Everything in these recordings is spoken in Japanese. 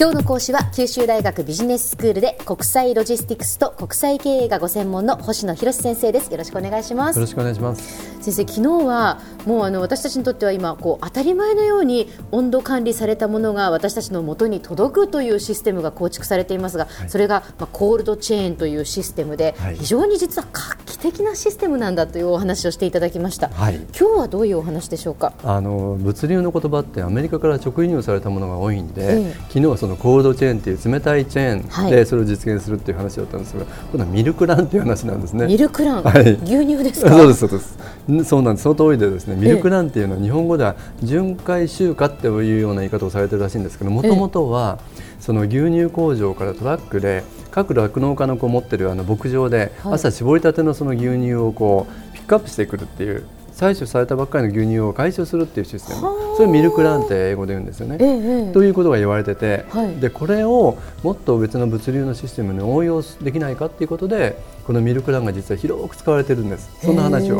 今日の講師は九州大学ビジネススクールで国際ロジスティクスと国際経営がご専門の星野博先生です。よろしくお願いします。よろしくお願いします。先生昨日はもうあの私たちにとっては今こう当たり前のように温度管理されたものが私たちの元に届くというシステムが構築されていますが、はい、それがまあコールドチェーンというシステムで、はい、非常に実は画期的なシステムなんだというお話をしていただきました、はい、今日はどういうお話でしょうか？あの物流の言葉ってアメリカから直輸入されたものが多いんで、ええ、昨日はそのコールドチェーンっていう冷たいチェーンでそれを実現するっていう話だったんですが、今度はミルクランっていう話なんですね。ミルクラン、はい、牛乳ですか？そうですそうです。そうなんです。その通りでですね、ミルクランっていうのは日本語では巡回集荷っていうような言い方をされてるらしいんですけど、もともとはその牛乳工場からトラックで各酪農家の子持ってるあの牧場で朝搾りたてのその牛乳をこうピックアップしてくるっていう採取されたばっかりの牛乳を回収するっていうシステム。それミルクランって英語で言うんですよね。ええ、ということが言われてて、はい、でこれをもっと別の物流のシステムに応用できないかっていうことでこのミルクランが実は広く使われてるんです。そんな話を。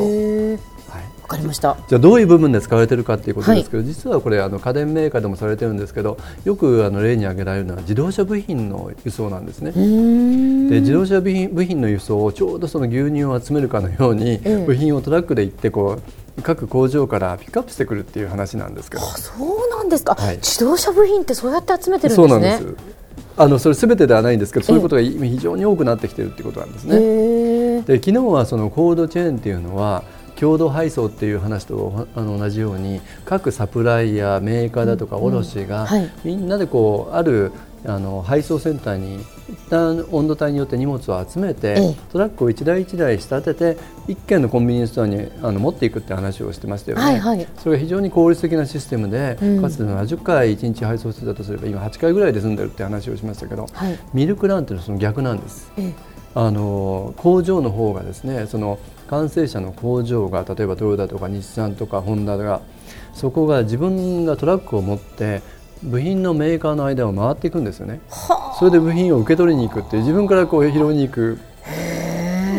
かりました。じゃあどういう部分で使われているかということですけど、はい、実はこれあの家電メーカーでもされてるんですけどよくあの例に挙げられるのは自動車部品の輸送なんですね。で自動車部品部品の輸送をちょうどその牛乳を集めるかのように、部品をトラックで行ってこう各工場からピックアップしてくるっていう話なんですけど。そうなんですか、はい、自動車部品ってそうやって集めてるんですね。そうなんです。あのそれすべてではないんですけど、そういうことが非常に多くなってきているということなんですね。で昨日はそのコードチェーンっていうのは共同配送っていう話とあの同じように各サプライヤーメーカーだとか卸が、はい、みんなでこうあるあの配送センターに一旦温度帯によって荷物を集めて、トラックを一台一台仕立てて一軒のコンビニエンスストアにあの持っていくって話をしてましたよね、はいはい、それが非常に効率的なシステムで、うん、かつて70回1日配送してたとすれば今8回ぐらいで済んでるって話をしましたけど、はい、ミルクランっていうのはその逆なんです。あの工場の方がですねその完成車の工場が例えばトヨタとか日産とかホンダがそこが自分がトラックを持って部品のメーカーの間を回っていくんですよね。それで部品を受け取りに行くって自分からこう拾いに行く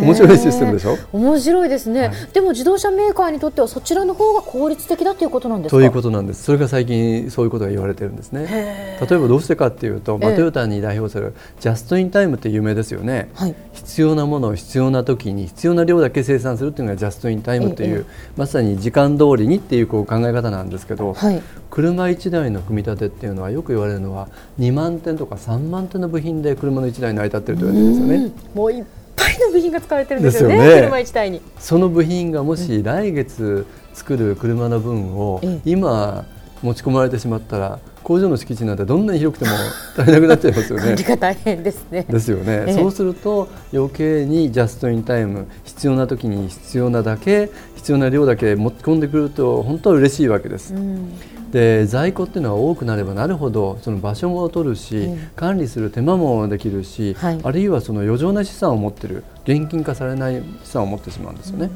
面白いシステムでしょ？面白いですね、はい、でも自動車メーカーにとってはそちらの方が効率的だということなんですか？ということなんです。それが最近そういうことが言われてるんですね。例えばどうしてかっていうと、まあ、トヨタに代表するジャストインタイムって有名ですよね、はい、必要なものを必要な時に必要な量だけ生産するっていうのがジャストインタイムというまさに時間通りにっていうこう考え方なんですけど、はい、車1台の組み立てっていうのはよく言われるのは2万点とか3万点の部品で車の1台成り立ってると言われてるんですよね。もうぱいの部品が使われてるんですよね、ね車1台に。その部品がもし来月作る車の分を今持ち込まれてしまったら工場の敷地なんてどんなに広くても足りなくなっちゃいますよね。が大変ですね。ですよね、ええ、そうすると余計にジャストインタイム必要な時に必要なだけ必要な量だけ持ち込んでくると本当は嬉しいわけです。うんで在庫っていうのは多くなればなるほどその場所も取るし、うん、管理する手間もできるし、はい、あるいはその余剰な資産を持ってる現金化されない資産を持ってしまうんですよね。うん、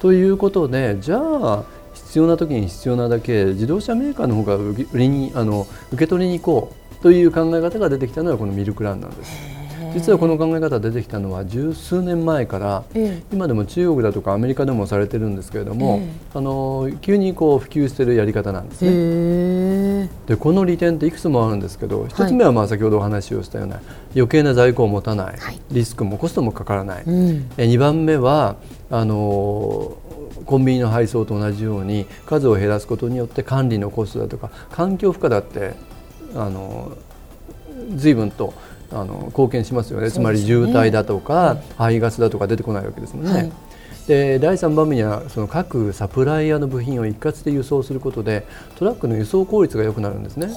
ということでじゃあ必要な時に必要なだけ自動車メーカーの方が売りにあの受け取りに行こうという考え方が出てきたのはこのミルクランなんです。実はこの考え方出てきたのは十数年前から、えー、今でも中国だとかアメリカでもされてるんですけれども、えー、あの急にこう普及しているやり方なんですね。え。ー、でこの利点っていくつもあるんですけど一つ目はまあ先ほどお話をしたような余計な在庫を持たない、はい、リスクもコストもかからない、うん、え2番目はあのコンビニの配送と同じように数を減らすことによって管理のコストだとか環境負荷だってあの随分とあの貢献しますよね、ね、つまり渋滞だとか、排ガスだとか出てこないわけですもんね。はい。で第3番目にはその各サプライヤーの部品を一括で輸送することでトラックの輸送効率が良くなるんですね。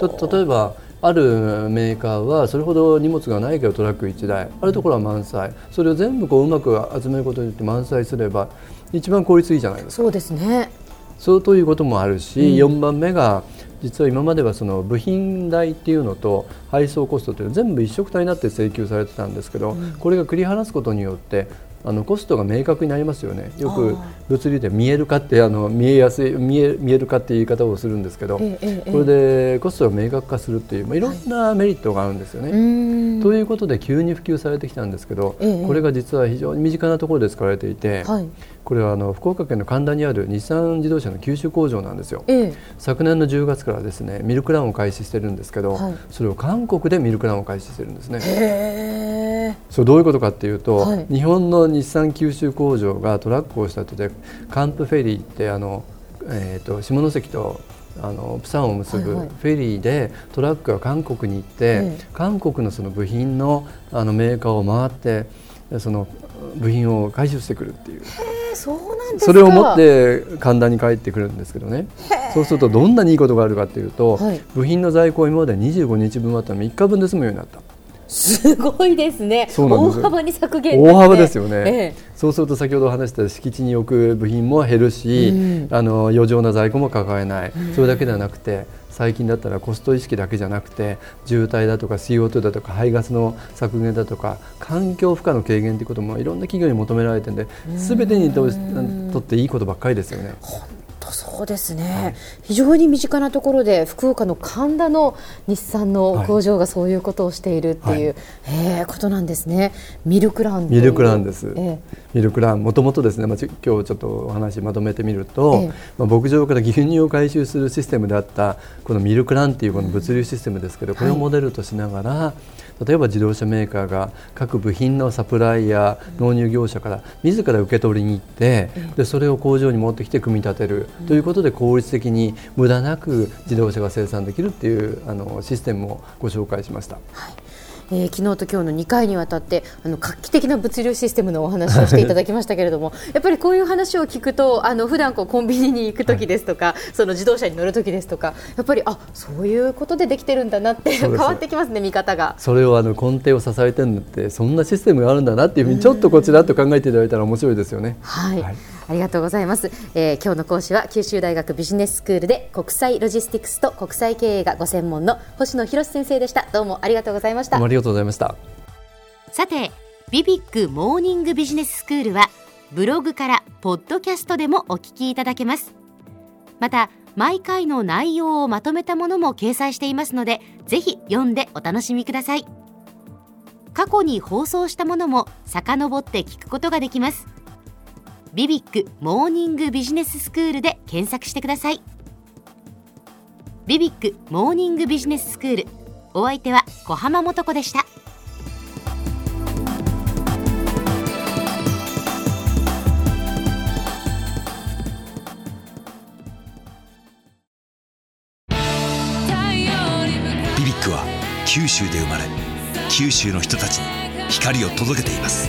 と例えばあるメーカーはそれほど荷物がないけどトラック1台。あるところは満載。それを全部こううまく集めることによって満載すれば一番効率いいじゃないですか。そうですね。そうということもあるし、うん、4番目が実は今まではその部品代っていうのと配送コストというのは全部一色体になって請求されてたんですけど、うん、これが繰り離すことによってあのコストが明確になりますよね。よく物流で見えるかってあの見えやすい見え見えるかっていう言い方をするんですけど、ええ、これでコストが明確化するっていう、まあ、いろんなメリットがあるんですよね。はい、ということで急に普及されてきたんですけど、これが実は非常に身近なところで使われていて、はい、これはあの福岡県の神田にある日産自動車の九州工場なんですよ、ええ、昨年の10月からですねミルクランを開始してるんですけど、はい、それを韓国でミルクランを開始してるんですね。それどういうことかっていうと、はい、日本の日産九州工場がトラックをした後でカンプフェリーってあの、えーと、下関とあのプサンを結ぶフェリーでトラックが韓国に行って、韓国のその部品のあのメーカーを回ってその部品を回収してくるっていう。そうなんそれを持って神田に帰ってくるんですけどね。そうするとどんなにいいことがあるかというと、はい、部品の在庫を今まで25日分あったの。3日分で済むようになった。すごいですね。す大幅に削減、大幅ですよ。ね、ええ、そうすると先ほど話した敷地に置く部品も減るし、うん、あの余剰な在庫も抱え。ない、うん、それだけではなくて最近だったらコスト意識だけじゃなくて渋滞だとか CO2 だとか排ガスの削減だとか環境負荷の軽減ということもいろんな企業に求められてるんで全てにとっていいことばっかりですよね。当そうですね、はい、非常に身近なところで福岡の神田の日産の工場がそういうことをしているっていう、はい、えー、ことなんですね。ミルクランミルクランです、えー、ミルクランもともとですね、まあ、今日ちょっとお話まとめてみると、えー、まあ、牧場から牛乳を回収するシステムであったこのミルクランっていうこの物流システムですけど、これをモデルとしながら、はい例えば自動車メーカーが各部品のサプライや納入業者から自ら受け取りに行ってでそれを工場に持ってきて組み立てるということで効率的に無駄なく自動車が生産できるっていうあのシステムをご紹介しました。はい。えー、昨日と今日の2回にわたってあの画期的な物流システムのお話をしていただきましたけれども やっぱりこういう話を聞くとあの普段こうコンビニに行く時ですとか、はい、その自動車に乗る時ですとかやっぱりあそういうことでできてるんだなって変わってきますね見方が。それをあの根底を支えてるんだってそんなシステムがあるんだなっていうふうにちょっとこちらと考えていただいたら面白いですよね。はい、はいありがとうございます、えー、今日の講師は九州大学ビジネススクールで国際ロジスティクスと国際経営がご専門の星野博先生でした。どうもありがとうございました。ありがとうございました。さてビビックモーニングビジネススクールはブログからポッドキャストでもお聞きいただけます。また毎回の内容をまとめたものも掲載していますのでぜひ読んでお楽しみください。過去に放送したものも遡って聞くことができますビビックモーニングビジネススクールで検索してください。ビビックモーニングビジネススクールお相手は小浜もとこでした。BBIQ は九州で生まれ九州の人たちに光を届けています。